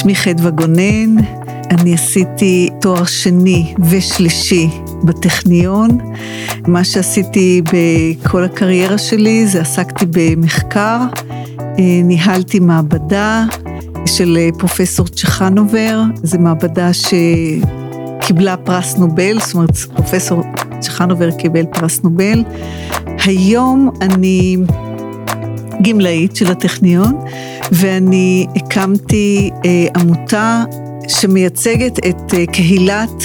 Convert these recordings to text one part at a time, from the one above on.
שמי חדווה גונן, אני עשיתי תואר שני ושלישי בטכניון. מה שעשיתי בכל הקריירה שלי זה עסקתי במחקר, אה, ניהלתי מעבדה של פרופסור צ'חנובר, זו מעבדה שקיבלה פרס נובל, זאת אומרת פרופסור צ'חנובר קיבל פרס נובל. היום אני גמלאית של הטכניון, ואני הקמתי אה, עמותה שמייצגת את אה, קהילת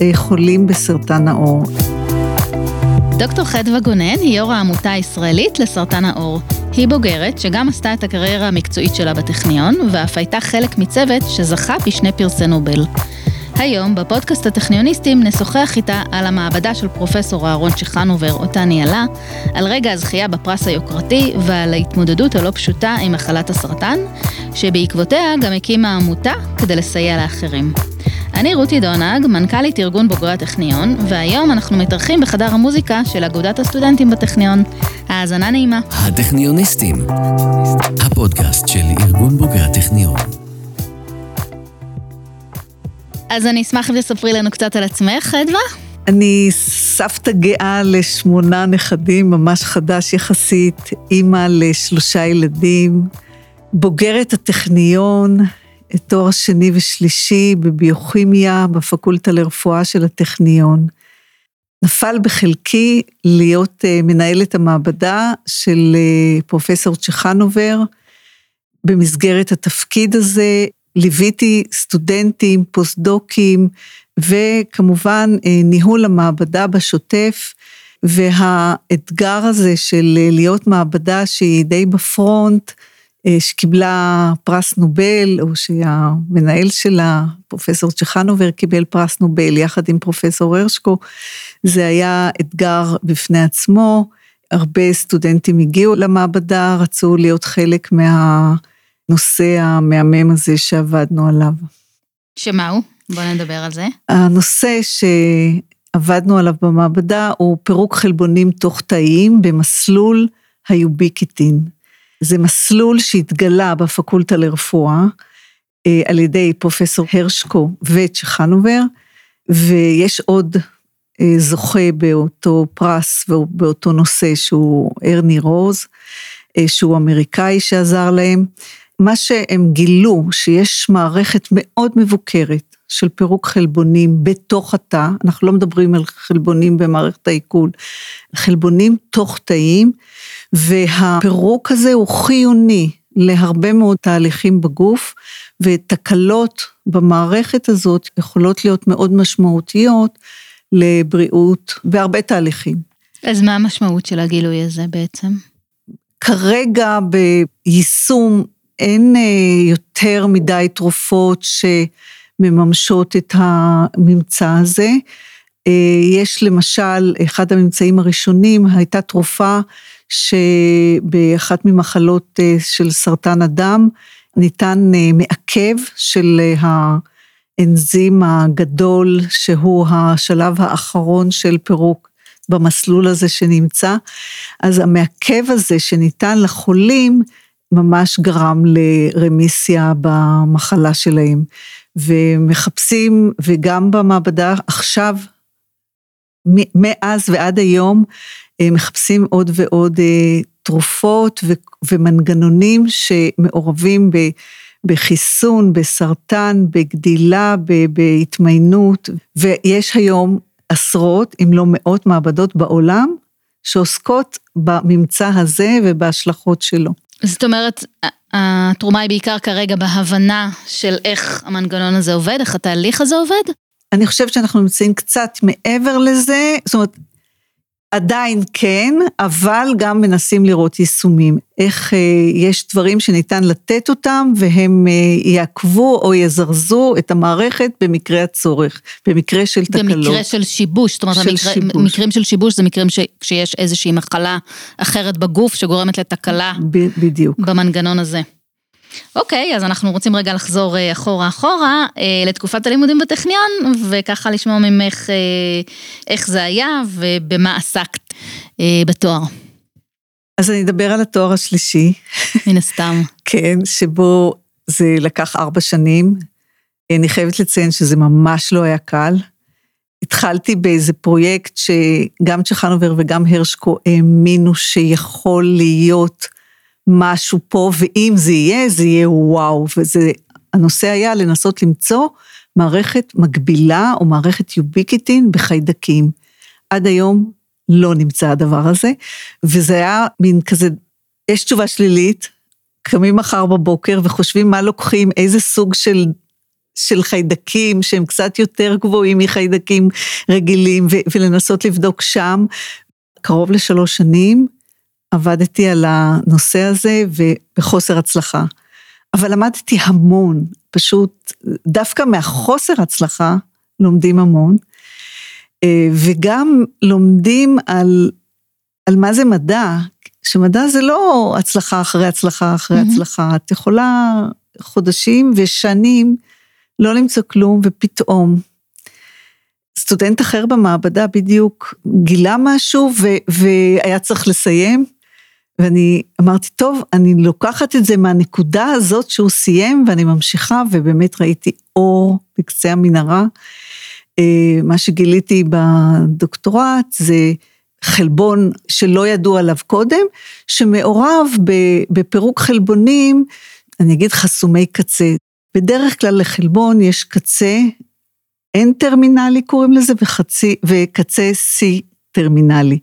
אה, חולים בסרטן העור. דוקטור חדווה גונן היא יו"ר העמותה הישראלית לסרטן העור. היא בוגרת שגם עשתה את הקריירה המקצועית שלה בטכניון, ואף הייתה חלק מצוות שזכה בשני פרסי נובל. היום, בפודקאסט הטכניוניסטים, נשוחח איתה על המעבדה של פרופסור אהרון צ'חנובר, אותה ניהלה, על רגע הזכייה בפרס היוקרתי ועל ההתמודדות הלא פשוטה עם מחלת הסרטן, שבעקבותיה גם הקימה עמותה כדי לסייע לאחרים. אני רותי דונג, מנכ"לית ארגון בוגרי הטכניון, והיום אנחנו מתארחים בחדר המוזיקה של אגודת הסטודנטים בטכניון. האזנה נעימה. הטכניוניסטים, הפודקאסט של ארגון בוגרי הטכניון. אז אני אשמח אם תספרי לנו קצת על עצמך, חדווה. אני סבתא גאה לשמונה נכדים, ממש חדש יחסית, אימא לשלושה ילדים, בוגרת הטכניון, תואר שני ושלישי בביוכימיה בפקולטה לרפואה של הטכניון. נפל בחלקי להיות אה, מנהלת המעבדה של אה, פרופסור צ'חנובר. במסגרת התפקיד הזה ליוויתי סטודנטים, פוסט-דוקים, וכמובן אה, ניהול המעבדה בשוטף, והאתגר הזה של אה, להיות מעבדה שהיא די בפרונט, אה, שקיבלה פרס נובל, או שהמנהל שלה, פרופסור צ'חנובר, קיבל פרס נובל יחד עם פרופסור הרשקו, זה היה אתגר בפני עצמו. הרבה סטודנטים הגיעו למעבדה, רצו להיות חלק מה... הנושא המהמם הזה שעבדנו עליו. שמה הוא? בוא נדבר על זה. הנושא שעבדנו עליו במעבדה הוא פירוק חלבונים תוך תאיים במסלול היוביקיטין. זה מסלול שהתגלה בפקולטה לרפואה אה, על ידי פרופסור הרשקו וצ'חנובר, ויש עוד אה, זוכה באותו פרס ובאותו נושא שהוא ארני רוז, אה, שהוא אמריקאי שעזר להם. מה שהם גילו, שיש מערכת מאוד מבוקרת של פירוק חלבונים בתוך התא, אנחנו לא מדברים על חלבונים במערכת העיכול, חלבונים תוך תאים, והפירוק הזה הוא חיוני להרבה מאוד תהליכים בגוף, ותקלות במערכת הזאת יכולות להיות מאוד משמעותיות לבריאות בהרבה תהליכים. אז מה המשמעות של הגילוי הזה בעצם? כרגע ביישום אין אה, יותר מדי תרופות שמממשות את הממצא הזה. אה, יש למשל, אחד הממצאים הראשונים הייתה תרופה שבאחת ממחלות אה, של סרטן הדם ניתן מעכב של האנזים הגדול, שהוא השלב האחרון של פירוק במסלול הזה שנמצא. אז המעכב הזה שניתן לחולים, ממש גרם לרמיסיה במחלה שלהם. ומחפשים, וגם במעבדה עכשיו, מאז ועד היום, אה, מחפשים עוד ועוד אה, תרופות ומנגנונים שמעורבים בחיסון, בסרטן, בגדילה, בהתמיינות, ויש היום עשרות, אם לא מאות מעבדות בעולם, שעוסקות בממצא הזה ובהשלכות שלו. זאת אומרת, התרומה היא בעיקר כרגע בהבנה של איך המנגנון הזה עובד, איך התהליך הזה עובד? אני חושבת שאנחנו נמצאים קצת מעבר לזה, זאת אומרת, עדיין כן, אבל גם מנסים לראות יישומים. איך אה, יש דברים שניתן לתת אותם והם אה, יעקבו או יזרזו את המערכת במקרה הצורך, במקרה של תקלות. במקרה של שיבוש, זאת אומרת, של המקרה, שיבוש. מקרים של שיבוש זה מקרים ש, כשיש איזושהי מחלה אחרת בגוף שגורמת לתקלה. ב, בדיוק. במנגנון הזה. אוקיי, אז אנחנו רוצים רגע לחזור אה, אחורה אחורה אה, לתקופת הלימודים בטכניון, וככה לשמוע ממך אה, איך זה היה ובמה עסקת בתואר. אז אני אדבר על התואר השלישי. מן הסתם. כן, שבו זה לקח ארבע שנים. אני חייבת לציין שזה ממש לא היה קל. התחלתי באיזה פרויקט שגם צ'חנובר וגם הרשקו האמינו שיכול להיות משהו פה, ואם זה יהיה, זה יהיה וואו. וזה, הנושא היה לנסות למצוא מערכת מקבילה או מערכת יוביקיטין בחיידקים. עד היום לא נמצא הדבר הזה, וזה היה מין כזה, יש תשובה שלילית, קמים מחר בבוקר וחושבים מה לוקחים, איזה סוג של, של חיידקים שהם קצת יותר גבוהים מחיידקים רגילים, ו, ולנסות לבדוק שם. קרוב לשלוש שנים עבדתי על הנושא הזה ובחוסר הצלחה. אבל למדתי המון, פשוט דווקא מהחוסר הצלחה לומדים המון, אה, וגם לומדים על, על מה זה מדע, שמדע זה לא הצלחה אחרי הצלחה אחרי mm-hmm. הצלחה, את יכולה חודשים ושנים לא למצוא כלום ופתאום. סטודנט אחר במעבדה בדיוק גילה משהו ו, והיה צריך לסיים, ואני אמרתי, טוב, אני לוקחת את זה מהנקודה הזאת שהוא סיים, ואני ממשיכה, ובאמת ראיתי אור בקצה המנהרה. אה, מה שגיליתי בדוקטורט זה חלבון שלא ידעו עליו קודם, שמעורב בפירוק חלבונים, אני אגיד חסומי קצה. בדרך כלל לחלבון יש קצה N-טרמינלי קוראים לזה, וחצי, וקצה C-טרמינלי.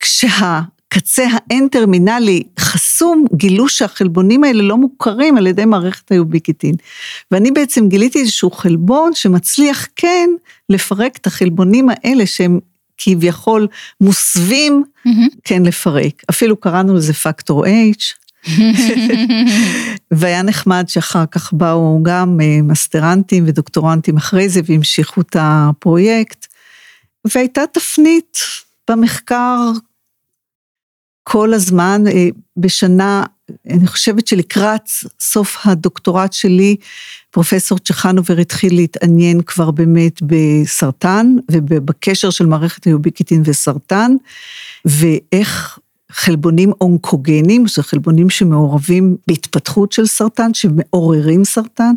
כשה... הקצה האין-טרמינלי חסום, גילו שהחלבונים האלה לא מוכרים על ידי מערכת היוביקיטין. ואני בעצם גיליתי איזשהו חלבון שמצליח כן לפרק את החלבונים האלה שהם כביכול מוסווים, mm-hmm. כן לפרק. אפילו קראנו לזה פקטור H. והיה נחמד שאחר כך באו גם אה, מסטרנטים ודוקטורנטים אחרי זה והמשיכו את הפרויקט. והייתה תפנית במחקר כל הזמן, אה, בשנה, אני חושבת שלקראת סוף הדוקטורט שלי, פרופסור צ'חנובר התחיל להתעניין כבר באמת בסרטן, ובקשר של מערכת היוביקיטין וסרטן, ואיך חלבונים אונקוגנים, זה חלבונים שמעורבים בהתפתחות של סרטן, שמעוררים סרטן,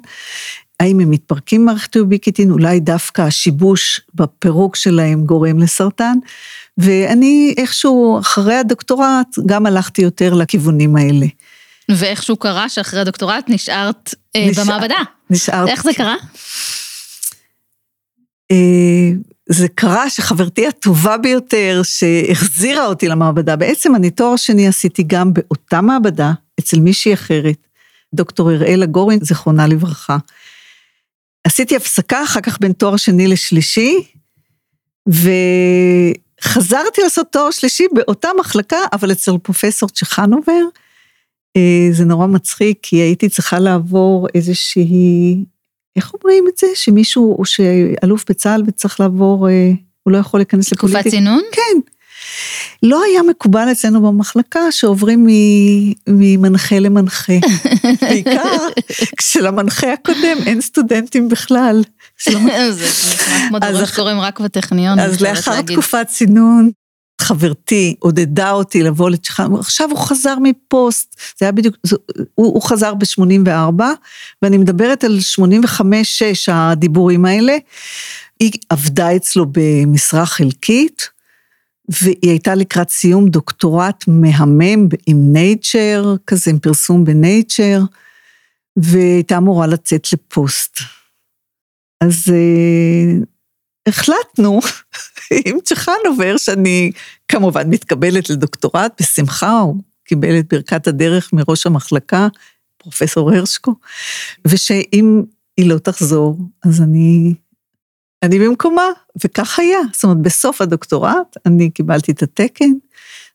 האם הם מתפרקים במערכת היוביקיטין, אולי דווקא השיבוש בפירוק שלהם גורם לסרטן, ואני איכשהו אחרי הדוקטורט גם הלכתי יותר לכיוונים האלה. ואיכשהו קרה שאחרי הדוקטורט נשארת אה, נשאר, במעבדה. נשארת. איך זה קרה? אה, זה קרה שחברתי הטובה ביותר שהחזירה אותי למעבדה, בעצם אני תואר שני עשיתי גם באותה מעבדה, אצל מישהי אחרת, דוקטור אראלה גורין, זיכרונה לברכה. עשיתי הפסקה אחר כך בין תואר שני לשלישי, וחזרתי לעשות תואר שלישי באותה מחלקה, אבל אצל פרופסור צ'חנובר. אה, זה נורא מצחיק, כי הייתי צריכה לעבור איזושהי, איך אומרים את זה? שמישהו, שאלוף בצה"ל וצריך לעבור, אה, הוא לא יכול להיכנס לפוליטיקה. תקופת צינון? כן. לא היה מקובל אצלנו במחלקה שעוברים ממנחה למנחה. בעיקר כשלמנחה הקודם אין סטודנטים בכלל. זה נשמע כמו דבר שקוראים רק בטכניון. אז לאחר תקופת צינון, חברתי עודדה אותי לבוא לצ'חן, עכשיו הוא חזר מפוסט, זה היה בדיוק, זה, הוא, הוא חזר ב-84, ואני מדברת על 85-6 הדיבורים האלה. היא עבדה אצלו במשרה חלקית, והיא הייתה לקראת סיום דוקטורט מהמם עם נייצ'ר, כזה עם פרסום בנייצ'ר, והייתה אמורה לצאת לפוסט. אז uh, החלטנו עם צ'חנובר שאני כמובן מתקבלת לדוקטורט בשמחה, הוא קיבל את ברכת הדרך מראש המחלקה, פרופסור הרשקו, ושאם היא לא תחזור, אז אני אני במקומה, וכך היה. זאת אומרת, בסוף הדוקטורט אני קיבלתי את התקן.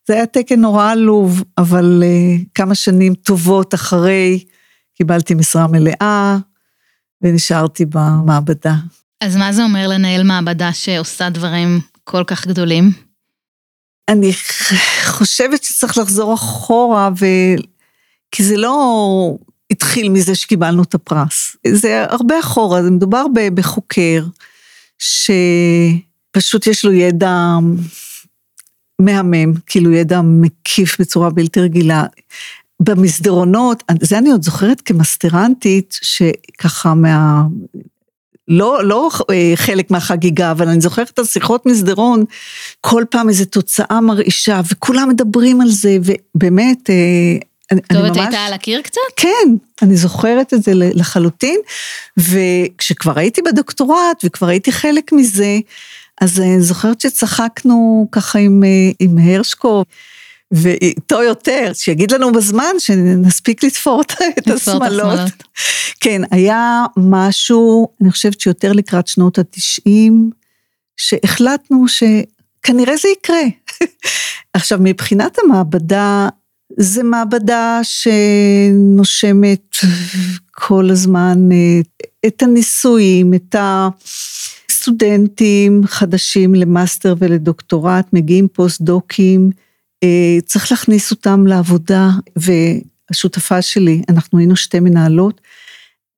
זה היה תקן נורא עלוב, אבל uh, כמה שנים טובות אחרי קיבלתי משרה מלאה, ונשארתי במעבדה. אז מה זה אומר לנהל מעבדה שעושה דברים כל כך גדולים? אני חושבת שצריך לחזור אחורה, ו... כי זה לא התחיל מזה שקיבלנו את הפרס. זה הרבה אחורה, זה מדובר בחוקר. שפשוט יש לו ידע מהמם, כאילו ידע מקיף בצורה בלתי רגילה. במסדרונות, זה אני עוד זוכרת כמסטרנטית, שככה מה... לא, לא אה, חלק מהחגיגה, אבל אני זוכרת את השיחות מסדרון, כל פעם איזו תוצאה מרעישה, וכולם מדברים על זה, ובאמת, אה, אני, אני ממש... כתובת הייתה על הקיר קצת? כן, אני זוכרת את זה לחלוטין, וכשכבר הייתי בדוקטורט וכבר הייתי חלק מזה, אז אני זוכרת שצחקנו ככה עם, עם הרשקו. ואיתו יותר, שיגיד לנו בזמן שנספיק לתפור את השמאלות. כן, היה משהו, אני חושבת שיותר לקראת שנות התשעים, שהחלטנו שכנראה זה יקרה. עכשיו, מבחינת המעבדה, זה מעבדה שנושמת כל הזמן אה, את הניסויים, את הסטודנטים חדשים למאסטר ולדוקטורט, מגיעים פוסט-דוקים, אה, צריך להכניס אותם לעבודה, והשותפה שלי, אנחנו היינו שתי מנהלות,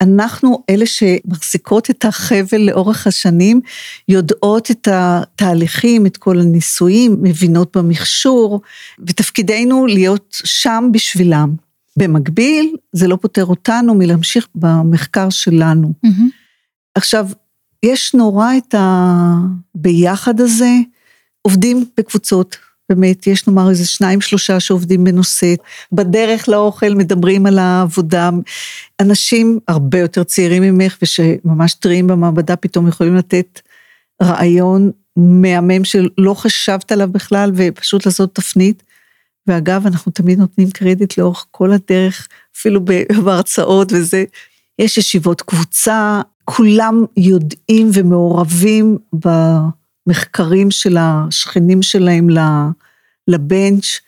אנחנו אלה שמחזיקות את החבל לאורך השנים, יודעות את התהליכים, את כל הניסויים, מבינות במכשור, ותפקידנו להיות שם בשבילם. במקביל, זה לא פוטר אותנו מלהמשיך במחקר שלנו. Mm-hmm. עכשיו, יש נורא את הביחד הזה, עובדים בקבוצות, באמת, יש נאמר איזה שניים, שלושה שעובדים בנושא. בדרך לאוכל מדברים על העבודה. אנשים הרבה יותר צעירים ממך ושממש טריים במעבדה פתאום יכולים לתת רעיון מהמם שלא חשבת עליו בכלל ופשוט לעשות תפנית. ואגב, אנחנו תמיד נותנים קרדיט לאורך כל הדרך, אפילו בהרצאות וזה. יש ישיבות קבוצה, כולם יודעים ומעורבים ב... מחקרים של השכנים שלהם לבנץ',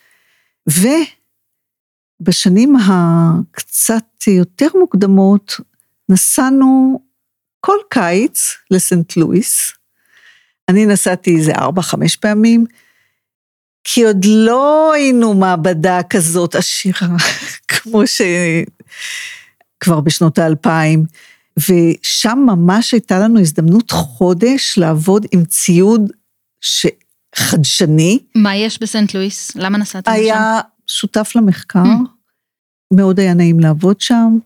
ובשנים הקצת יותר מוקדמות נסענו כל קיץ לסנט לואיס. אני נסעתי איזה ארבע, חמש פעמים, כי עוד לא היינו מעבדה כזאת עשירה, כמו שכבר בשנות האלפיים. ושם ממש הייתה לנו הזדמנות חודש לעבוד עם ציוד חדשני. מה יש בסנט לואיס? למה נסעת לשם? היה שותף למחקר, mm. מאוד היה נעים לעבוד שם,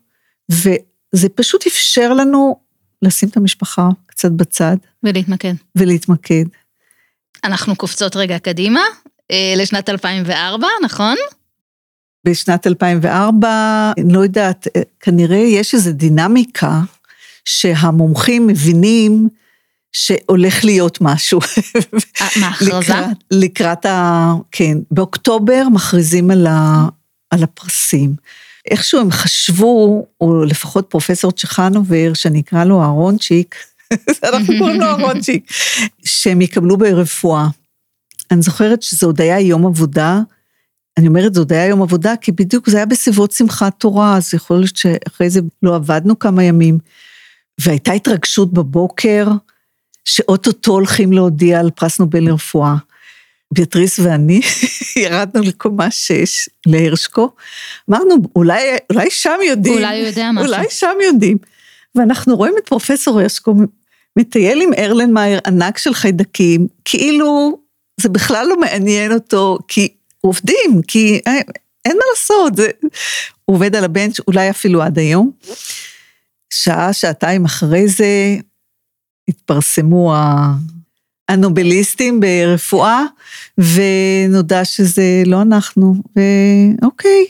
וזה פשוט אפשר לנו לשים את המשפחה קצת בצד. ולהתמקד. ולהתמקד. אנחנו קופצות רגע קדימה, אה, לשנת 2004, נכון? בשנת 2004, לא יודעת, אה, כנראה יש איזו דינמיקה שהמומחים מבינים שהולך להיות משהו. אה, מה, הכרזה? לקראת, לקראת ה... כן, באוקטובר מכריזים על, ה, על הפרסים. איכשהו הם חשבו, או לפחות פרופסור צ'חנובר, שאני אקרא לו אהרונצ'יק, אנחנו קוראים לו אהרונצ'יק, שהם יקבלו ברפואה. אני זוכרת שזה עוד היה יום עבודה, אני אומרת, זה עוד היה יום עבודה, כי בדיוק זה היה בסביבות שמחת תורה, אז יכול להיות שאחרי זה לא עבדנו כמה ימים. והייתה התרגשות בבוקר, שאו-טו-טו הולכים להודיע על פרס נובל לרפואה. ביאטריס ואני ירדנו לקומה שש, להרשקו, אמרנו, אולי, אולי שם יודעים. אולי הוא יודע משהו. אולי שם יודעים. ואנחנו רואים את פרופסור הרשקו מטייל עם ארלנמייר ענק של חיידקים, כאילו זה בכלל לא מעניין אותו, כי עובדים, כי אין מה לעשות, זה, הוא עובד על הבנץ' אולי אפילו עד היום. שעה, שעתיים אחרי זה, התפרסמו הנובליסטים ברפואה, ונודע שזה לא אנחנו, ואוקיי,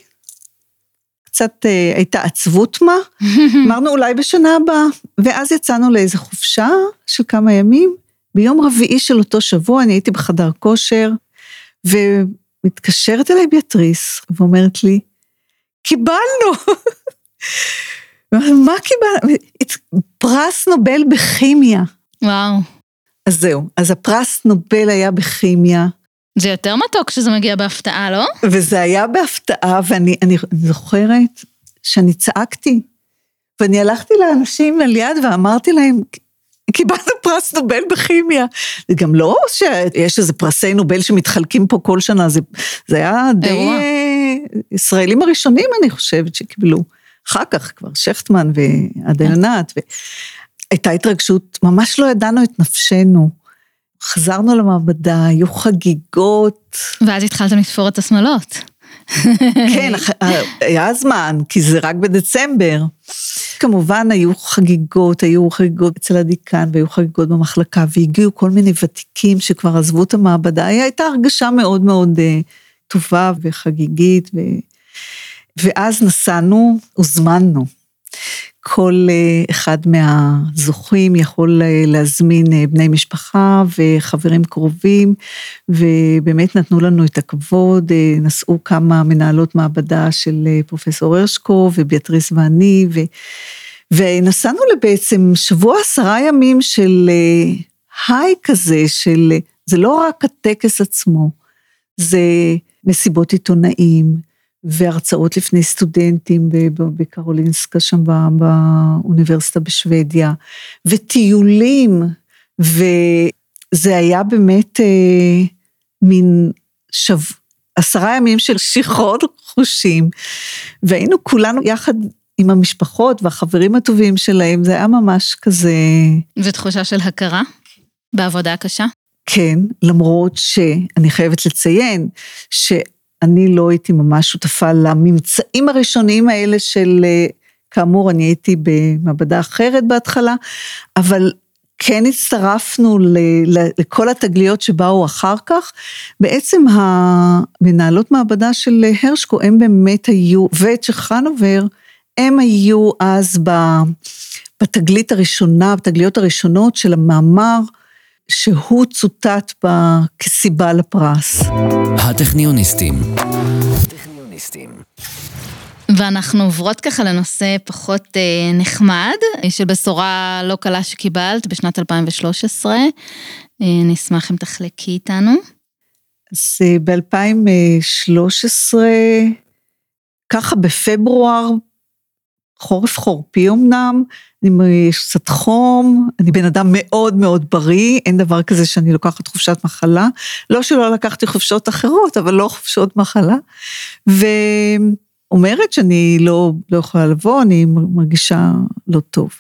קצת אה, הייתה עצבות מה, אמרנו אולי בשנה הבאה, ואז יצאנו לאיזו חופשה של כמה ימים, ביום רביעי של אותו שבוע אני הייתי בחדר כושר, ומתקשרת אליי ביאטריס, ואומרת לי, קיבלנו. מה קיבלנו? פרס נובל בכימיה. וואו. אז זהו, אז הפרס נובל היה בכימיה. זה יותר מתוק שזה מגיע בהפתעה, לא? וזה היה בהפתעה, ואני אני זוכרת שאני צעקתי, ואני הלכתי לאנשים על יד ואמרתי להם, קיבלנו פרס נובל בכימיה. זה גם לא שיש איזה פרסי נובל שמתחלקים פה כל שנה, זה, זה היה די... אירוע. ישראלים הראשונים, אני חושבת, שקיבלו. אחר כך כבר שכטמן ועדל ענת, והייתה התרגשות, ממש לא ידענו את נפשנו. חזרנו למעבדה, היו חגיגות. ואז התחלתם לתפור את השמאלות. כן, היה זמן, כי זה רק בדצמבר. כמובן היו חגיגות, היו חגיגות אצל הדיקן והיו חגיגות במחלקה, והגיעו כל מיני ותיקים שכבר עזבו את המעבדה, הייתה הרגשה מאוד מאוד uh, טובה וחגיגית, ו... ואז נסענו, הוזמנו. כל אה, אחד מהזוכים יכול אה, להזמין אה, בני משפחה וחברים קרובים, ובאמת נתנו לנו את הכבוד, נסעו כמה מנהלות מעבדה של פרופסור הרשקו וביאטריס ואני, ו... ונסענו לבעצם שבוע עשרה ימים של היי כזה, של, זה לא רק הטקס עצמו, זה מסיבות עיתונאים, והרצאות לפני סטודנטים בקרולינסקה שם באוניברסיטה בשוודיה, וטיולים, וזה היה באמת אה, מין שב... עשרה ימים של שיכרון חושים, והיינו כולנו יחד עם המשפחות והחברים הטובים שלהם, זה היה ממש כזה... ותחושה של הכרה בעבודה הקשה? כן, למרות שאני חייבת לציין, ש... אני לא הייתי ממש שותפה לממצאים הראשוניים האלה של, אה, כאמור, אני הייתי במעבדה אחרת בהתחלה, אבל כן הצטרפנו לכל התגליות שבאו אחר כך. בעצם המנהלות מעבדה של הרשקו, הם באמת היו, ואת צ'חנובר, הם היו אז בתגלית הראשונה, בתגליות הראשונות של המאמר שהוא צוטט בה כסיבה לפרס. הטכניוניסטים. ואנחנו עוברות ככה לנושא פחות אה, נחמד, של בשורה לא קלה שקיבלת בשנת 2013. אה, אני אשמח אם תחלקי איתנו. אז אה, ב-2013, ככה בפברואר, חורף חורפי אמנם, יש קצת חום, אני בן אדם מאוד מאוד בריא, אין דבר כזה שאני לוקחת חופשת מחלה. לא שלא לקחתי חופשות אחרות, אבל לא חופשות מחלה. ואומרת שאני לא, לא יכולה לבוא, אני מרגישה לא טוב.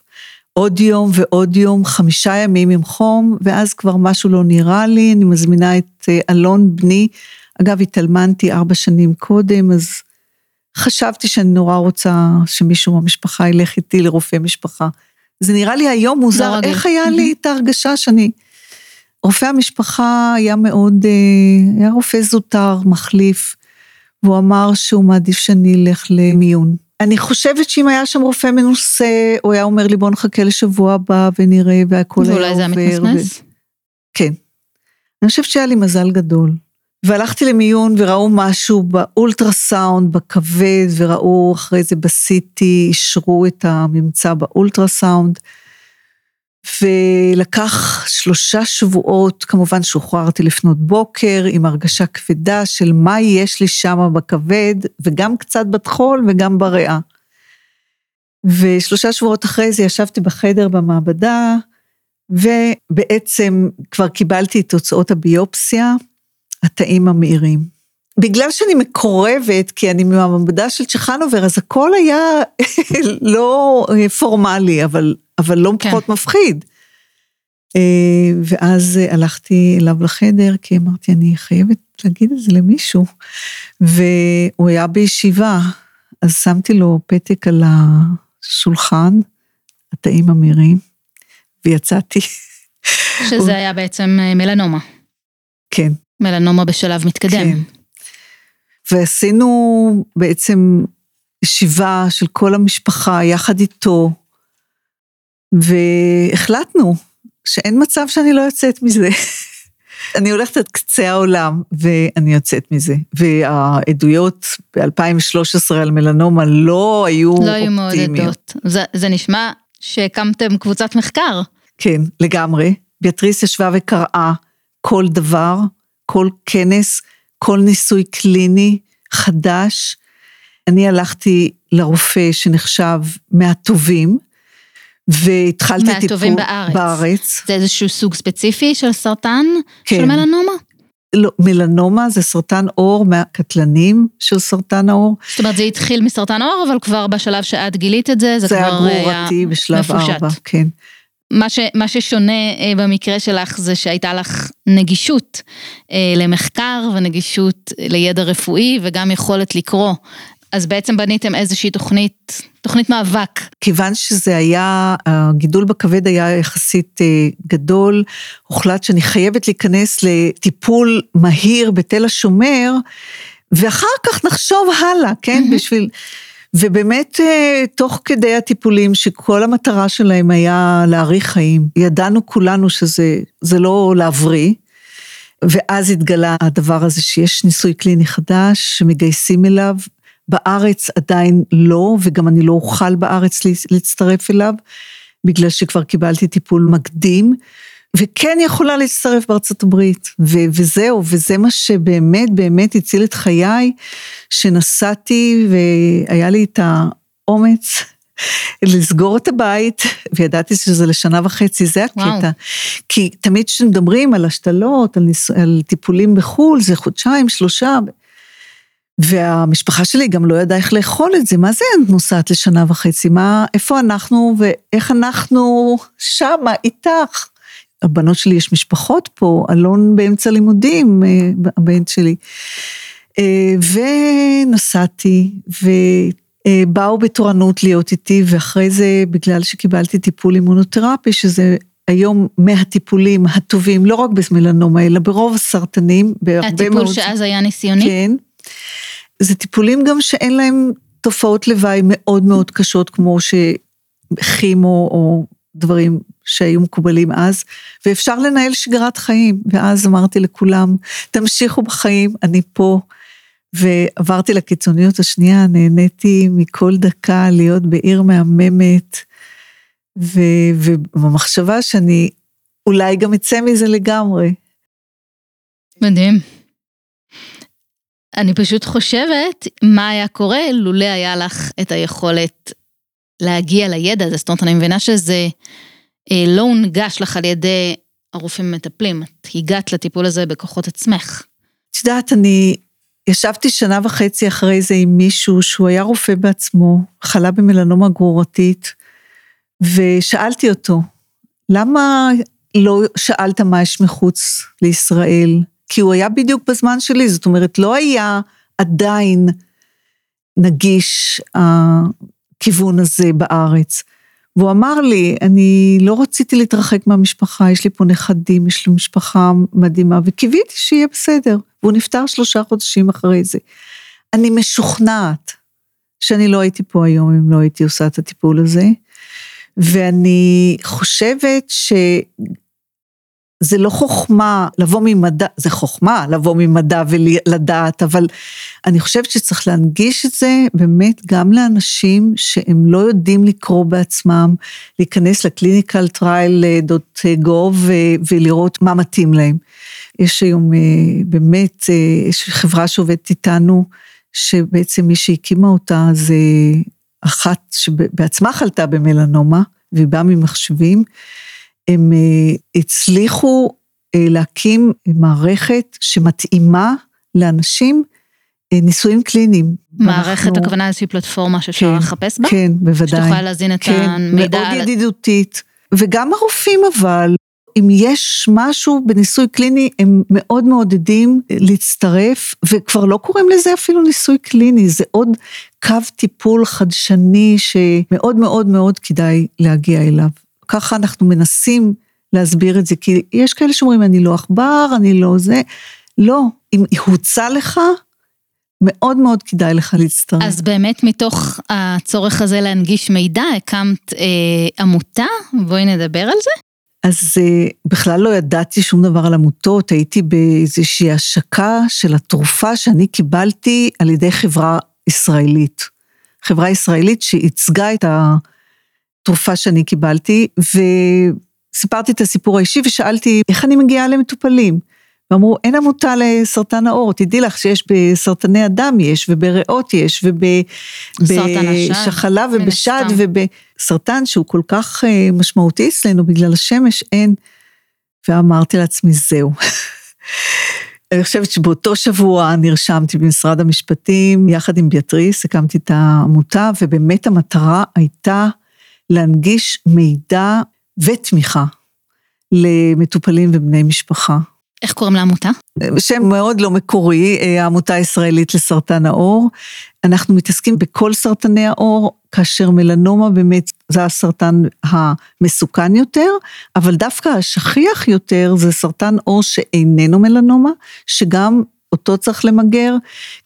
עוד יום ועוד יום, חמישה ימים עם חום, ואז כבר משהו לא נראה לי, אני מזמינה את אה, אלון בני, אגב, התאלמנתי ארבע שנים קודם, אז חשבתי שאני נורא רוצה שמישהו מהמשפחה ילך איתי לרופא משפחה. זה נראה לי היום מוזר, לא איך היה לי את ההרגשה שאני... רופא המשפחה היה מאוד, אה, היה רופא זוטר, מחליף, והוא אמר שהוא מעדיף שאני אלך למיון. אני חושבת שאם היה שם רופא מנוסה, הוא היה אומר לי בוא נחכה לשבוע הבא ונראה והכל היה עובר. ואולי זה היה מתמסמס? ו... כן. אני חושבת שהיה לי מזל גדול. והלכתי למיון וראו משהו באולטרסאונד, בכבד, וראו אחרי זה בסיטי, אישרו את הממצא באולטרסאונד. ולקח שלושה שבועות, כמובן שוחררתי לפנות בוקר עם הרגשה כבדה של מה יש לי שם בכבד, וגם קצת בטחול וגם בריאה. ושלושה שבועות אחרי זה ישבתי בחדר במעבדה, ובעצם כבר קיבלתי את תוצאות הביופסיה, התאים המאירים. בגלל שאני מקורבת, כי אני מהמעבדה של צ'חנובר, אז הכל היה לא פורמלי, אבל, אבל לא כן. פחות מפחיד. אה, ואז הלכתי אליו לחדר, כי אמרתי, אני חייבת להגיד את זה למישהו. והוא היה בישיבה, אז שמתי לו פתק על השולחן, התאים המאירים, ויצאתי. שזה היה בעצם אה, מלנומה. כן. מלנומה בשלב מתקדם. כן. ועשינו בעצם ישיבה של כל המשפחה יחד איתו, והחלטנו שאין מצב שאני לא יוצאת מזה. אני הולכת עד קצה העולם ואני יוצאת מזה. והעדויות ב-2013 על מלנומה לא היו אופטימיות. לא היו מעודדות. זה, זה נשמע שהקמתם קבוצת מחקר. כן, לגמרי. ביאטריס ישבה וקראה כל דבר, כל כנס, כל ניסוי קליני חדש. אני הלכתי לרופא שנחשב מהטובים, והתחלתי טיפול מהטובים בארץ. בארץ. זה איזשהו סוג ספציפי של סרטן? כן. של מלנומה? לא, מלנומה זה סרטן עור מהקטלנים של סרטן העור. זאת אומרת, זה התחיל מסרטן העור, אבל כבר בשלב שאת גילית את זה, זה, זה כבר היה מפושט. זה היה גרורתי בשלב ארבע, כן. מה, ש, מה ששונה אה, במקרה שלך זה שהייתה לך נגישות אה, למחקר ונגישות לידע רפואי וגם יכולת לקרוא. אז בעצם בניתם איזושהי תוכנית, תוכנית מאבק. כיוון שזה היה, הגידול בכבד היה יחסית אה, גדול, הוחלט שאני חייבת להיכנס לטיפול מהיר בתל השומר, ואחר כך נחשוב הלאה, כן? Mm-hmm. בשביל... ובאמת, אה, תוך כדי הטיפולים, שכל המטרה שלהם היה להאריך חיים, ידענו כולנו שזה לא להבריא, ואז התגלה הדבר הזה שיש ניסוי קליני חדש, שמגייסים אליו, בארץ עדיין לא, וגם אני לא אוכל בארץ להצטרף אליו, בגלל שכבר קיבלתי טיפול מקדים. וכן יכולה להצטרף בארצות הברית, ו- וזהו, וזה מה שבאמת באמת הציל את חיי, שנסעתי והיה לי את האומץ לסגור את הבית, וידעתי שזה לשנה וחצי, זה הקטע. וואו. כי תמיד כשמדברים על השתלות, על, ניס... על טיפולים בחו"ל, זה חודשיים, שלושה, והמשפחה שלי גם לא ידעה איך לאכול את זה, מה זה את נוסעת לשנה וחצי? מה, איפה אנחנו ואיך אנחנו שמה איתך? הבנות שלי יש משפחות פה, אלון באמצע לימודים, אה, הבן שלי. אה, ונסעתי, ובאו בתורנות להיות איתי, ואחרי זה, בגלל שקיבלתי טיפול אימונותרפי, שזה היום מהטיפולים הטובים, לא רק במלנומה, אלא ברוב הסרטנים, בהרבה מאוד... הטיפול שאז היה ניסיוני? כן. זה טיפולים גם שאין להם תופעות לוואי מאוד מאוד קשות, כמו שכימו או דברים שהיו מקובלים אז, ואפשר לנהל שגרת חיים. ואז אמרתי לכולם, תמשיכו בחיים, אני פה. ועברתי לקיצוניות השנייה, נהניתי מכל דקה להיות בעיר מהממת, ו, ובמחשבה שאני אולי גם אצא מזה לגמרי. מדהים. אני פשוט חושבת מה היה קורה לולא היה לך את היכולת להגיע לידע הזה. זאת אומרת, אני מבינה שזה אה, לא הונגש לך על ידי הרופאים המטפלים, את הגעת לטיפול הזה בכוחות עצמך. את יודעת, אני ישבתי שנה וחצי אחרי זה עם מישהו שהוא היה רופא בעצמו, חלה במלנומה גרורתית, ושאלתי אותו, למה לא שאלת מה יש מחוץ לישראל? כי הוא היה בדיוק בזמן שלי, זאת אומרת, לא היה עדיין נגיש הכיוון הזה בארץ. והוא אמר לי, אני לא רציתי להתרחק מהמשפחה, יש לי פה נכדים, יש לי משפחה מדהימה, וקיוויתי שיהיה בסדר. והוא נפטר שלושה חודשים אחרי זה. אני משוכנעת שאני לא הייתי פה היום אם לא הייתי עושה את הטיפול הזה, ואני חושבת ש... זה לא חוכמה לבוא ממדע, זה חוכמה לבוא ממדע ולדעת, אבל אני חושבת שצריך להנגיש את זה באמת גם לאנשים שהם לא יודעים לקרוא בעצמם, להיכנס ל clinical trial dot gov ולראות מה מתאים להם. יש היום אה, באמת, אה, יש חברה שעובדת איתנו, שבעצם מי שהקימה אותה זה אחת שבעצמה חלתה במלנומה, והיא באה ממחשבים. הם אה, הצליחו אה, להקים מערכת שמתאימה לאנשים אה, ניסויים קליניים. מערכת אנחנו... הכוונה איזושהי פלטפורמה שאפשר כן, לחפש בה? כן, בוודאי. שתוכל להזין את כן, המידע. מאוד על... ידידותית. וגם הרופאים אבל, אם יש משהו בניסוי קליני, הם מאוד מעודדים להצטרף, וכבר לא קוראים לזה אפילו ניסוי קליני, זה עוד קו טיפול חדשני שמאוד מאוד מאוד כדאי להגיע אליו. ככה אנחנו מנסים להסביר את זה, כי יש כאלה שאומרים, אני לא עכבר, אני לא זה. לא, אם הוצע לך, מאוד מאוד כדאי לך להצטרף. אז באמת מתוך הצורך הזה להנגיש מידע, הקמת אה, עמותה? בואי נדבר על זה. אז אה, בכלל לא ידעתי שום דבר על עמותות, הייתי באיזושהי השקה של התרופה שאני קיבלתי על ידי חברה ישראלית. חברה ישראלית שייצגה את ה... תרופה שאני קיבלתי, וסיפרתי את הסיפור האישי ושאלתי איך אני מגיעה למטופלים. ואמרו, אין עמותה לסרטן העור, תדעי לך שיש בסרטני הדם יש, ובריאות יש, ובשחלה ובשד, ובסרטן שהוא כל כך אה, משמעותי אצלנו בגלל השמש, אין. ואמרתי לעצמי, זהו. אני חושבת שבאותו שבוע נרשמתי במשרד המשפטים, יחד עם ביאטריס, הקמתי את העמותה, ובאמת המטרה הייתה להנגיש מידע ותמיכה למטופלים ובני משפחה. איך קוראים לעמותה? שם מאוד לא מקורי, אה, העמותה הישראלית לסרטן העור. אנחנו מתעסקים בכל סרטני העור, כאשר מלנומה באמת זה הסרטן המסוכן יותר, אבל דווקא השכיח יותר זה סרטן עור שאיננו מלנומה, שגם אותו צריך למגר,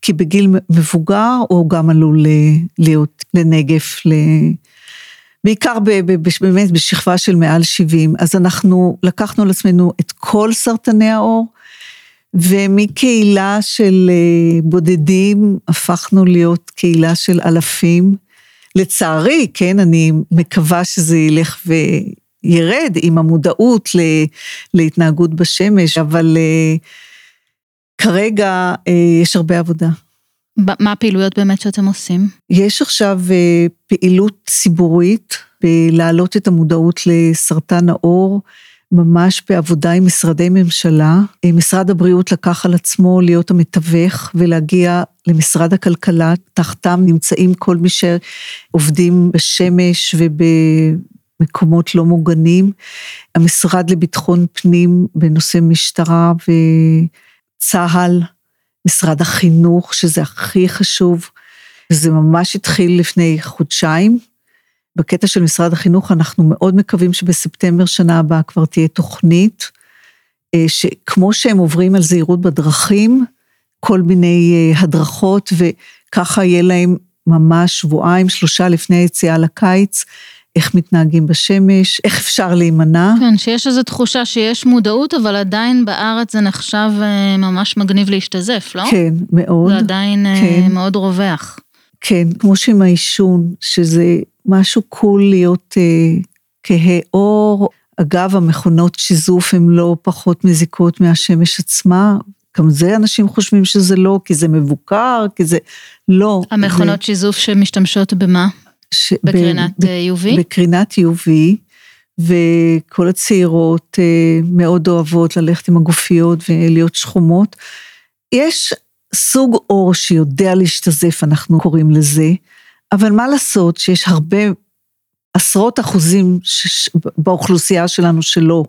כי בגיל מבוגר הוא גם עלול להיות לנגף, בעיקר באמת בשכבה של מעל 70. אז אנחנו לקחנו על עצמנו את כל סרטני העור, ומקהילה של אה, בודדים הפכנו להיות קהילה של אלפים. לצערי, כן, אני מקווה שזה ילך וירד עם המודעות להתנהגות בשמש, אבל אה, כרגע אה, יש הרבה עבודה. מה הפעילויות באמת שאתם עושים? יש עכשיו אה, פעילות ציבורית בלהעלות את המודעות לסרטן העור, ממש בעבודה עם משרדי ממשלה. אה, משרד הבריאות לקח על עצמו להיות המתווך ולהגיע למשרד הכלכלה, תחתם נמצאים כל מי שעובדים בשמש ובמקומות לא מוגנים. המשרד לביטחון פנים בנושא משטרה וצה"ל, משרד החינוך, שזה הכי חשוב, וזה ממש התחיל לפני חודשיים. בקטע של משרד החינוך, אנחנו מאוד מקווים שבספטמבר שנה הבאה כבר תהיה תוכנית, אה, שכמו שהם עוברים על זהירות בדרכים, כל מיני אה, הדרכות, וככה יהיה להם ממש שבועיים, שלושה לפני היציאה לקיץ, איך מתנהגים בשמש, איך אפשר להימנע. כן, שיש איזו תחושה שיש מודעות, אבל עדיין בארץ זה נחשב אה, ממש מגניב להשתזף, לא? כן, מאוד. זה עדיין אה, כן. מאוד רווח. כן, כמו שעם העישון, שזה משהו קול להיות אה, כהה עור. אגב, המכונות שיזוף הן לא פחות מזיקות מהשמש עצמה. גם זה אנשים חושבים שזה לא, כי זה מבוקר, כי זה לא. המכונות זה... שיזוף שמשתמשות במה? ש... בקרינת ב... אה, UV? בקרינת UV, וכל הצעירות אה, מאוד אוהבות ללכת עם הגופיות ולהיות שחומות. יש סוג אור שיודע להשתזף, אנחנו קוראים לזה, אבל מה לעשות שיש הרבה, עשרות אחוזים ש... באוכלוסייה שלנו שלא,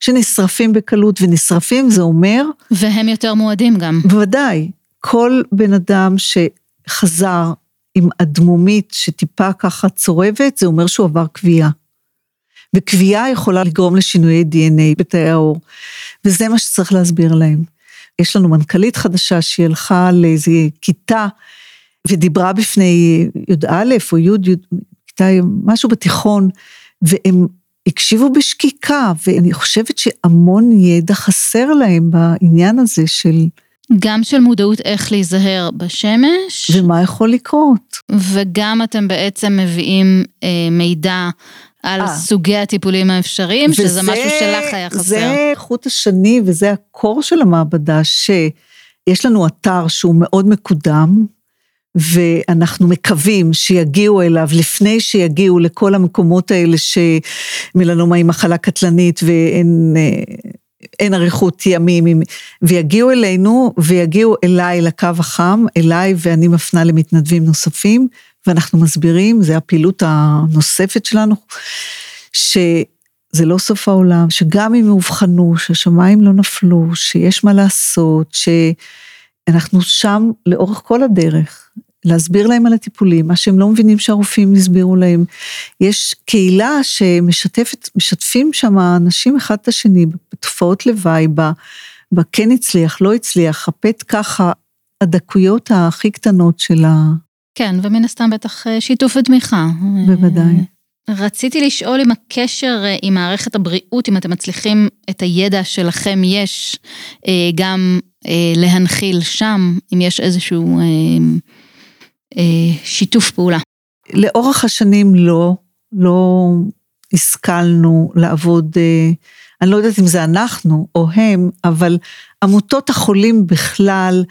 שנשרפים בקלות, ונשרפים זה אומר... והם יותר מועדים גם. בוודאי. כל בן אדם שחזר עם אדמומית שטיפה ככה צורבת, זה אומר שהוא עבר כוויה. וכוויה יכולה לגרום לשינויי דנ"א בתאי העור, וזה מה שצריך להסביר להם. יש לנו מנכ"לית חדשה שהיא הלכה לאיזו כיתה ודיברה בפני י"א או י', כיתה, משהו בתיכון, והם הקשיבו בשקיקה, ואני חושבת שהמון ידע חסר להם בעניין הזה של גם של מודעות איך להיזהר בשמש. ומה יכול לקרות. וגם אתם בעצם מביאים אה, מידע על 아, אה. סוגי הטיפולים האפשריים, וזה, שזה משהו שלך היה חסר. זה חוט השני וזה הקור של המעבדה, שיש לנו אתר שהוא מאוד מקודם, ואנחנו מקווים שיגיעו אליו לפני שיגיעו לכל המקומות האלה שמלנומה היא מחלה קטלנית ואין אה, אין אריכות ימים, ויגיעו אלינו ויגיעו אליי לקו החם, אליי ואני מפנה למתנדבים נוספים, ואנחנו מסבירים, זו הפעילות הנוספת שלנו, שזה לא סוף העולם, שגם אם מאובחנו, שהשמיים לא נפלו, שיש מה לעשות, שאנחנו שם לאורך כל הדרך. להסביר להם על הטיפולים, מה שהם לא מבינים שהרופאים הסבירו להם. יש קהילה שמשתפת, משתפים שם אנשים אחד את השני בתופעות לוואי, בכן הצליח, לא הצליח, הפט ככה, הדקויות הכי קטנות של ה... כן, ומן הסתם בטח אה, שיתוף ותמיכה. בוודאי. רציתי לשאול אם הקשר אה, עם מערכת הבריאות, אם אתם מצליחים את הידע שלכם יש, אה, גם להנחיל שם, אם יש איזשהו אה, שיתוף פעולה. לאורך השנים לא, לא השכלנו לעבוד, אה, אני לא יודעת אם זה אנחנו או הם, אבל עמותות החולים בכלל,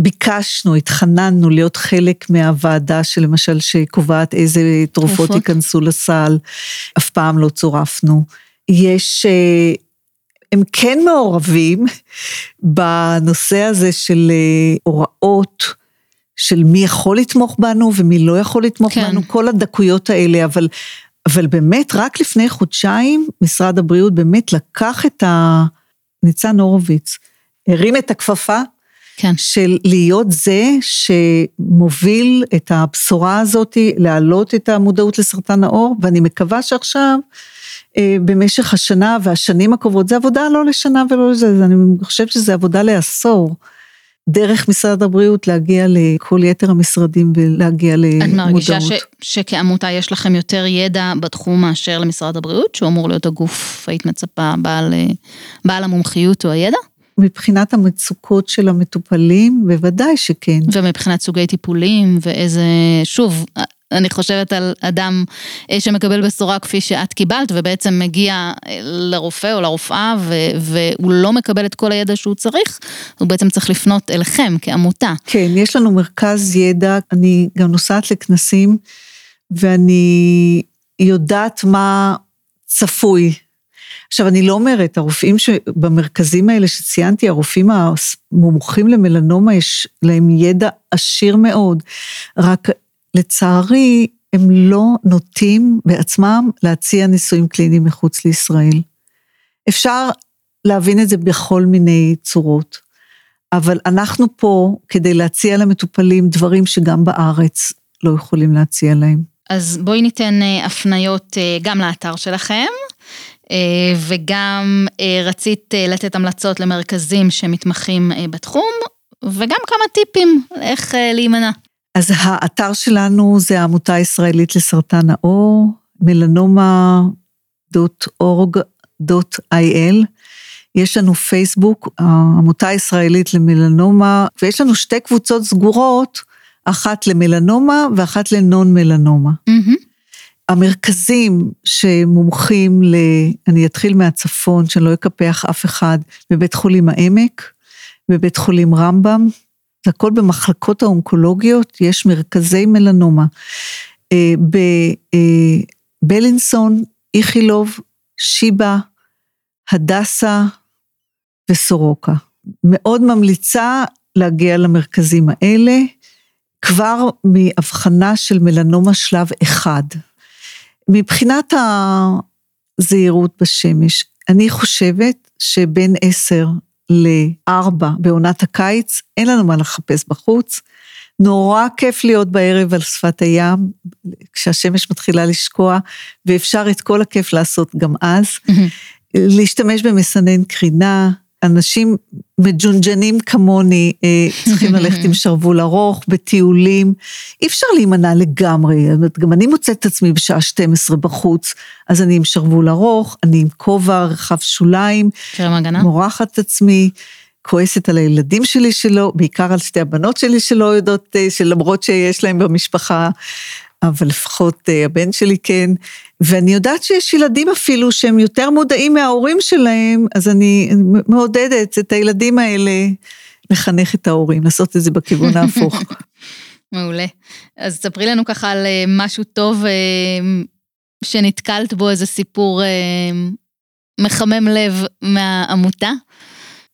ביקשנו, התחננו להיות חלק מהוועדה שלמשל שקובעת איזה תרופות תרופות. ייכנסו לסל, אף פעם לא צורפנו. יש, אה, הם כן מעורבים בנושא הזה של הוראות, של מי יכול לתמוך בנו ומי לא יכול לתמוך כן. בנו, כל הדקויות האלה, אבל אבל באמת, רק לפני חודשיים, משרד הבריאות באמת לקח את ה... ניצן הורוביץ, הרים את הכפפה, כן. של להיות זה שמוביל את הבשורה הזאת, להעלות את המודעות לסרטן העור, ואני מקווה שעכשיו, אה, במשך השנה והשנים הקרובות, זה עבודה לא לשנה ולא לזה, אני חושבת שזה עבודה לעשור. דרך משרד הבריאות להגיע לכל יתר המשרדים ולהגיע למודעות. את מרגישה ש, שכעמותה יש לכם יותר ידע בתחום מאשר למשרד הבריאות, שהוא אמור להיות הגוף, היית מצפה, בעל, בעל המומחיות או הידע? מבחינת המצוקות של המטופלים, בוודאי שכן. ומבחינת סוגי טיפולים ואיזה, שוב, אני חושבת על אדם אה, שמקבל בשורה כפי שאת קיבלת, ובעצם מגיע אה, לרופא או לרופאה, והוא לא מקבל את כל הידע שהוא צריך, הוא בעצם צריך לפנות אליכם כעמותה. כן, יש לנו מרכז ידע, אני גם נוסעת לכנסים, ואני יודעת מה צפוי. עכשיו, אני לא אומרת, הרופאים שבמרכזים האלה שציינתי, הרופאים המומחים למלנומה, יש להם ידע עשיר מאוד, רק לצערי, הם לא נוטים בעצמם להציע ניסויים קליניים מחוץ לישראל. אפשר להבין את זה בכל מיני צורות, אבל אנחנו פה כדי להציע למטופלים דברים שגם בארץ לא יכולים להציע להם. אז בואי ניתן אה, הפניות אה, גם לאתר שלכם, אה, וגם רצית לתת המלצות למרכזים שמתמחים בתחום, וגם כמה טיפים איך להימנע. אז האתר שלנו זה העמותה הישראלית לסרטן העור, מלנומה.org.il. יש לנו פייסבוק, העמותה הישראלית למלנומה, ויש לנו שתי קבוצות סגורות, אחת למלנומה ואחת לנון מלנומה. Mm-hmm. המרכזים שמומחים ל... אני אתחיל מהצפון, שאני לא אקפח אף אחד, בבית חולים העמק, בבית חולים רמב"ם, זה הכל במחלקות האונקולוגיות, יש מרכזי מלנומה. אה, בבלינסון, אה, איכילוב, שיבא, הדסה וסורוקה. מאוד ממליצה להגיע למרכזים האלה, כבר מהבחנה של מלנומה שלב אחד. מבחינת הזהירות בשמש, אני חושבת שבין עשר לארבע בעונת הקיץ, אין לנו מה לחפש בחוץ. נורא כיף להיות בערב על שפת הים, כשהשמש מתחילה לשקוע, ואפשר את כל הכיף לעשות גם אז. להשתמש במסנן קרינה, אנשים מג'ונג'נים כמוני אה, צריכים ללכת עם שרוול ארוך, בטיולים. אי אפשר להימנע לגמרי, גם אני מוצאת את עצמי בשעה 12 בחוץ, אז אני עם שרוול ארוך, אני עם כובע רחב שוליים. קרם הגנה? מורחת את עצמי. כועסת על הילדים שלי שלא, בעיקר על שתי הבנות שלי שלא יודעות, אה, שלמרות שיש להם במשפחה אבל לפחות אה, הבן שלי כן. ואני יודעת שיש ילדים אפילו שהם יותר מודעים מההורים שלהם, אז אני מעודדת את הילדים האלה לחנך את ההורים, לעשות את זה בכיוון ההפוך. מעולה. אז ספרי לנו ככה על אה, משהו טוב אה, שנתקלת בו, איזה סיפור מחמם לב מהעמותה.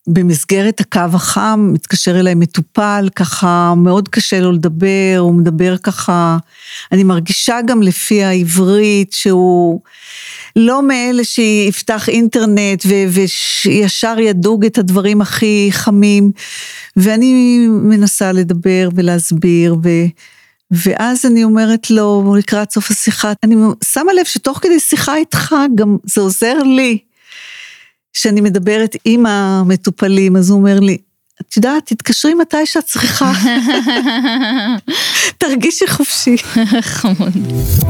במסגרת הקו החם, מתקשר אליי מטופל, ככה מאוד קשה לו לדבר, הוא מדבר ככה, אני מרגישה גם לפי העברית שהוא לא מאלה שיפתח אינטרנט ו- וישר ידוג את הדברים הכי חמים, ואני מנסה לדבר ולהסביר, ו... ואז אני אומרת לו לקראת סוף השיחה, אני שמה לב שתוך כדי שיחה איתך גם זה עוזר לי. שאני מדברת עם המטופלים, אז הוא אומר לי, את יודעת, תתקשרי מתי שאת צריכה. תרגישי חופשי. חמוד.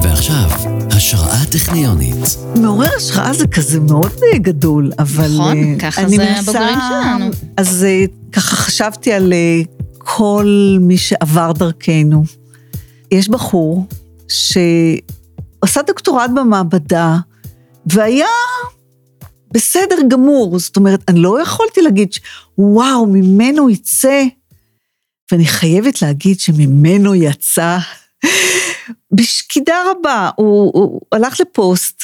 ועכשיו, השראה טכניונית. מעורר השראה זה כזה מאוד אה, גדול, אבל... נכון, אה, ככה זה הבוגרים שלנו. אז אה, ככה חשבתי על כל מי שעבר דרכנו. יש בחור שעשה דוקטורט במעבדה, והיה בסדר גמור, זאת אומרת, אני לא יכולתי להגיד, וואו, ממנו יצא, ואני חייבת להגיד שממנו יצא בשקידה רבה. הוא, הוא הלך לפוסט,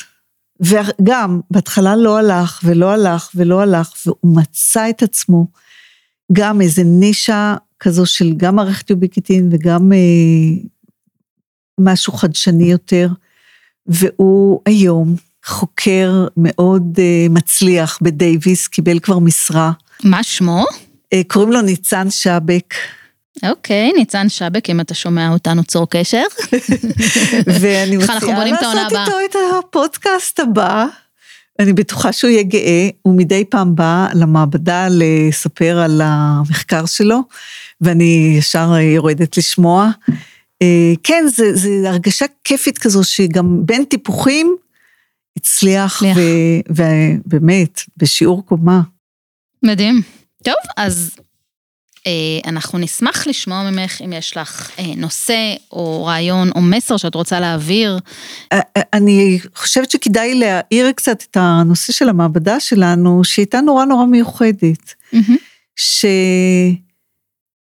וגם, בהתחלה לא הלך, ולא הלך, ולא הלך, והוא מצא את עצמו גם איזה נישה כזו של גם מערכת יוביקיטין וגם אה, משהו חדשני יותר. והוא היום חוקר מאוד uh, מצליח בדייוויס, קיבל כבר משרה. מה שמו? Uh, קוראים לו ניצן שבק. אוקיי, ניצן שבק, אם אתה שומע אותנו, צור קשר. ואני מציעה לעשות איתו את הפודקאסט הבא. אני בטוחה שהוא יהיה גאה, הוא מדי פעם בא למעבדה לספר על המחקר שלו, ואני ישר יורדת לשמוע. אה, כן, זו הרגשה כיפית כזו, שגם בין טיפוחים הצליח, ובאמת, בשיעור קומה. מדהים. טוב, אז אה, אנחנו נשמח לשמוע ממך אם יש לך אה, נושא או רעיון או מסר שאת רוצה להעביר. אני חושבת שכדאי להעיר קצת את הנושא של המעבדה שלנו, שהיא הייתה נורא נורא מיוחדת.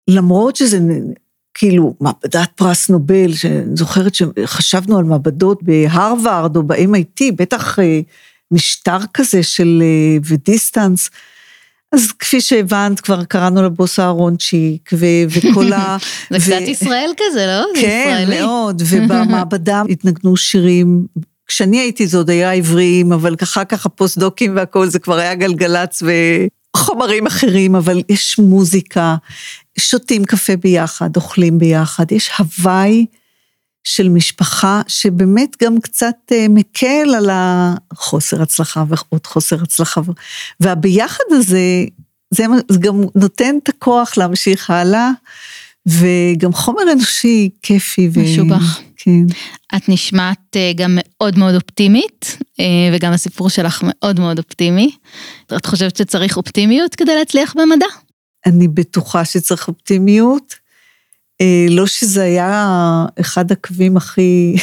שלמרות שזה כאילו מעבדת פרס נובל, שאני זוכרת שחשבנו על מעבדות בהרווארד או ב-MIT, בטח אה, משטר כזה של ודיסטנס. אז כפי שהבנת, כבר קראנו לבוס אהרונצ'יק, וכל ה... זה קצת ישראל כזה, לא? כן, מאוד, ובמעבדה התנגנו שירים. כשאני הייתי זה עוד היה עבריים, אבל אחר כך הפוסט-דוקים והכל, זה כבר היה גלגלצ וחומרים אחרים, אבל יש מוזיקה, שותים קפה ביחד, אוכלים ביחד, יש הוואי. של משפחה שבאמת גם קצת אה, מקל על החוסר הצלחה ועוד חוסר הצלחה. והביחד הזה, זה, גם נותן את הכוח להמשיך הלאה, וגם חומר אנושי כיפי. משובח. ו... כן. את נשמעת אה, גם מאוד מאוד אופטימית, אה, וגם הסיפור שלך מאוד מאוד אופטימי. את חושבת שצריך אופטימיות כדי להצליח במדע? אני בטוחה שצריך אופטימיות. אה, לא שזה היה אחד הקווים הכי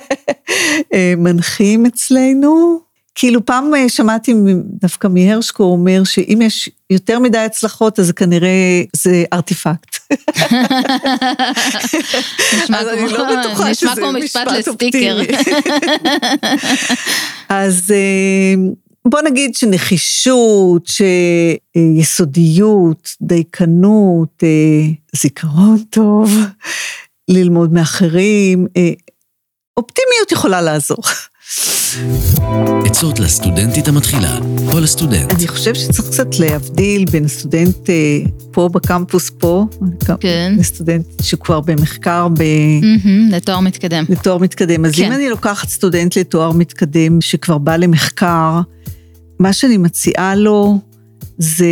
אה, מנחים אצלנו. כאילו פעם אה, שמעתי דווקא מהרשקו אומר שאם יש יותר מדי הצלחות אז כנראה זה ארטיפקט. נשמע כמו, נשמע כמו משפט לסטיקר. אז בוא נגיד שנחישות, שיסודיות, דייקנות, אה, זיכרון טוב, ללמוד מאחרים, אה, אופטימיות יכולה לעזור. עצות לסטודנטית המתחילה, או לסטודנט. אני חושב שצריך קצת להבדיל בין סטודנט אה, פה בקמפוס פה, כן. לסטודנט שכבר במחקר ב... Mm-hmm, לתואר מתקדם. לתואר מתקדם. אז כן. אם אני לוקחת סטודנט לתואר מתקדם שכבר בא למחקר, מה שאני מציעה לו זה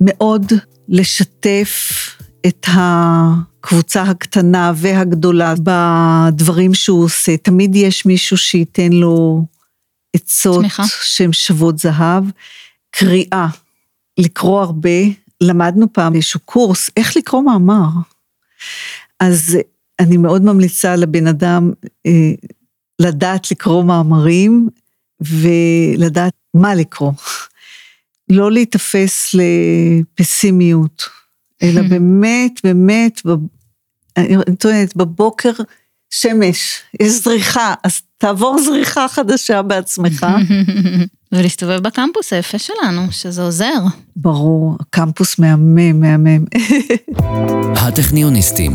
מאוד לשתף את הקבוצה הקטנה והגדולה בדברים שהוא עושה. תמיד יש מישהו שייתן לו עצות שהן שוות זהב. קריאה, לקרוא הרבה. למדנו פעם איזשהו קורס איך לקרוא מאמר. אז אני מאוד ממליצה לבן אדם אה, לדעת לקרוא מאמרים ולדעת מה לקרוא. לא להיתפס לפסימיות, אלא באמת, באמת, אני טוענת, בבוקר שמש, יש זריחה, אז תעבור זריחה חדשה בעצמך. ולהסתובב בקמפוס היפה שלנו, שזה עוזר. ברור, הקמפוס מהמם, מהמם. הטכניוניסטים.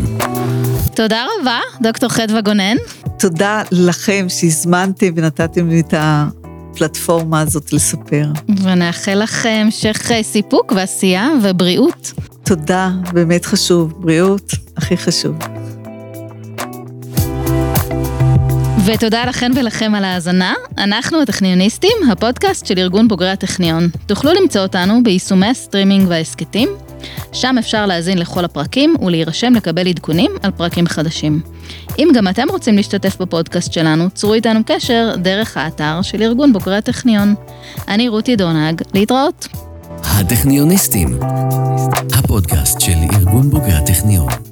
תודה רבה, דוקטור חדווה גונן. תודה לכם שהזמנתם ונתתם לי את הפלטפורמה הזאת לספר. ונאחל לך המשך סיפוק ועשייה ובריאות. תודה, באמת חשוב. בריאות, הכי חשוב. ותודה לכן ולכם על ההאזנה. אנחנו הטכניוניסטים, הפודקאסט של ארגון בוגרי הטכניון. תוכלו למצוא אותנו ביישומי הסטרימינג וההסכתים. שם אפשר להאזין לכל הפרקים ולהירשם לקבל עדכונים על פרקים חדשים. אם גם אתם רוצים להשתתף בפודקאסט שלנו, צרו איתנו קשר דרך האתר של ארגון בוגרי הטכניון. אני רותי דונג, להתראות. הטכניוניסטים, הפודקאסט של ארגון בוגרי הטכניון.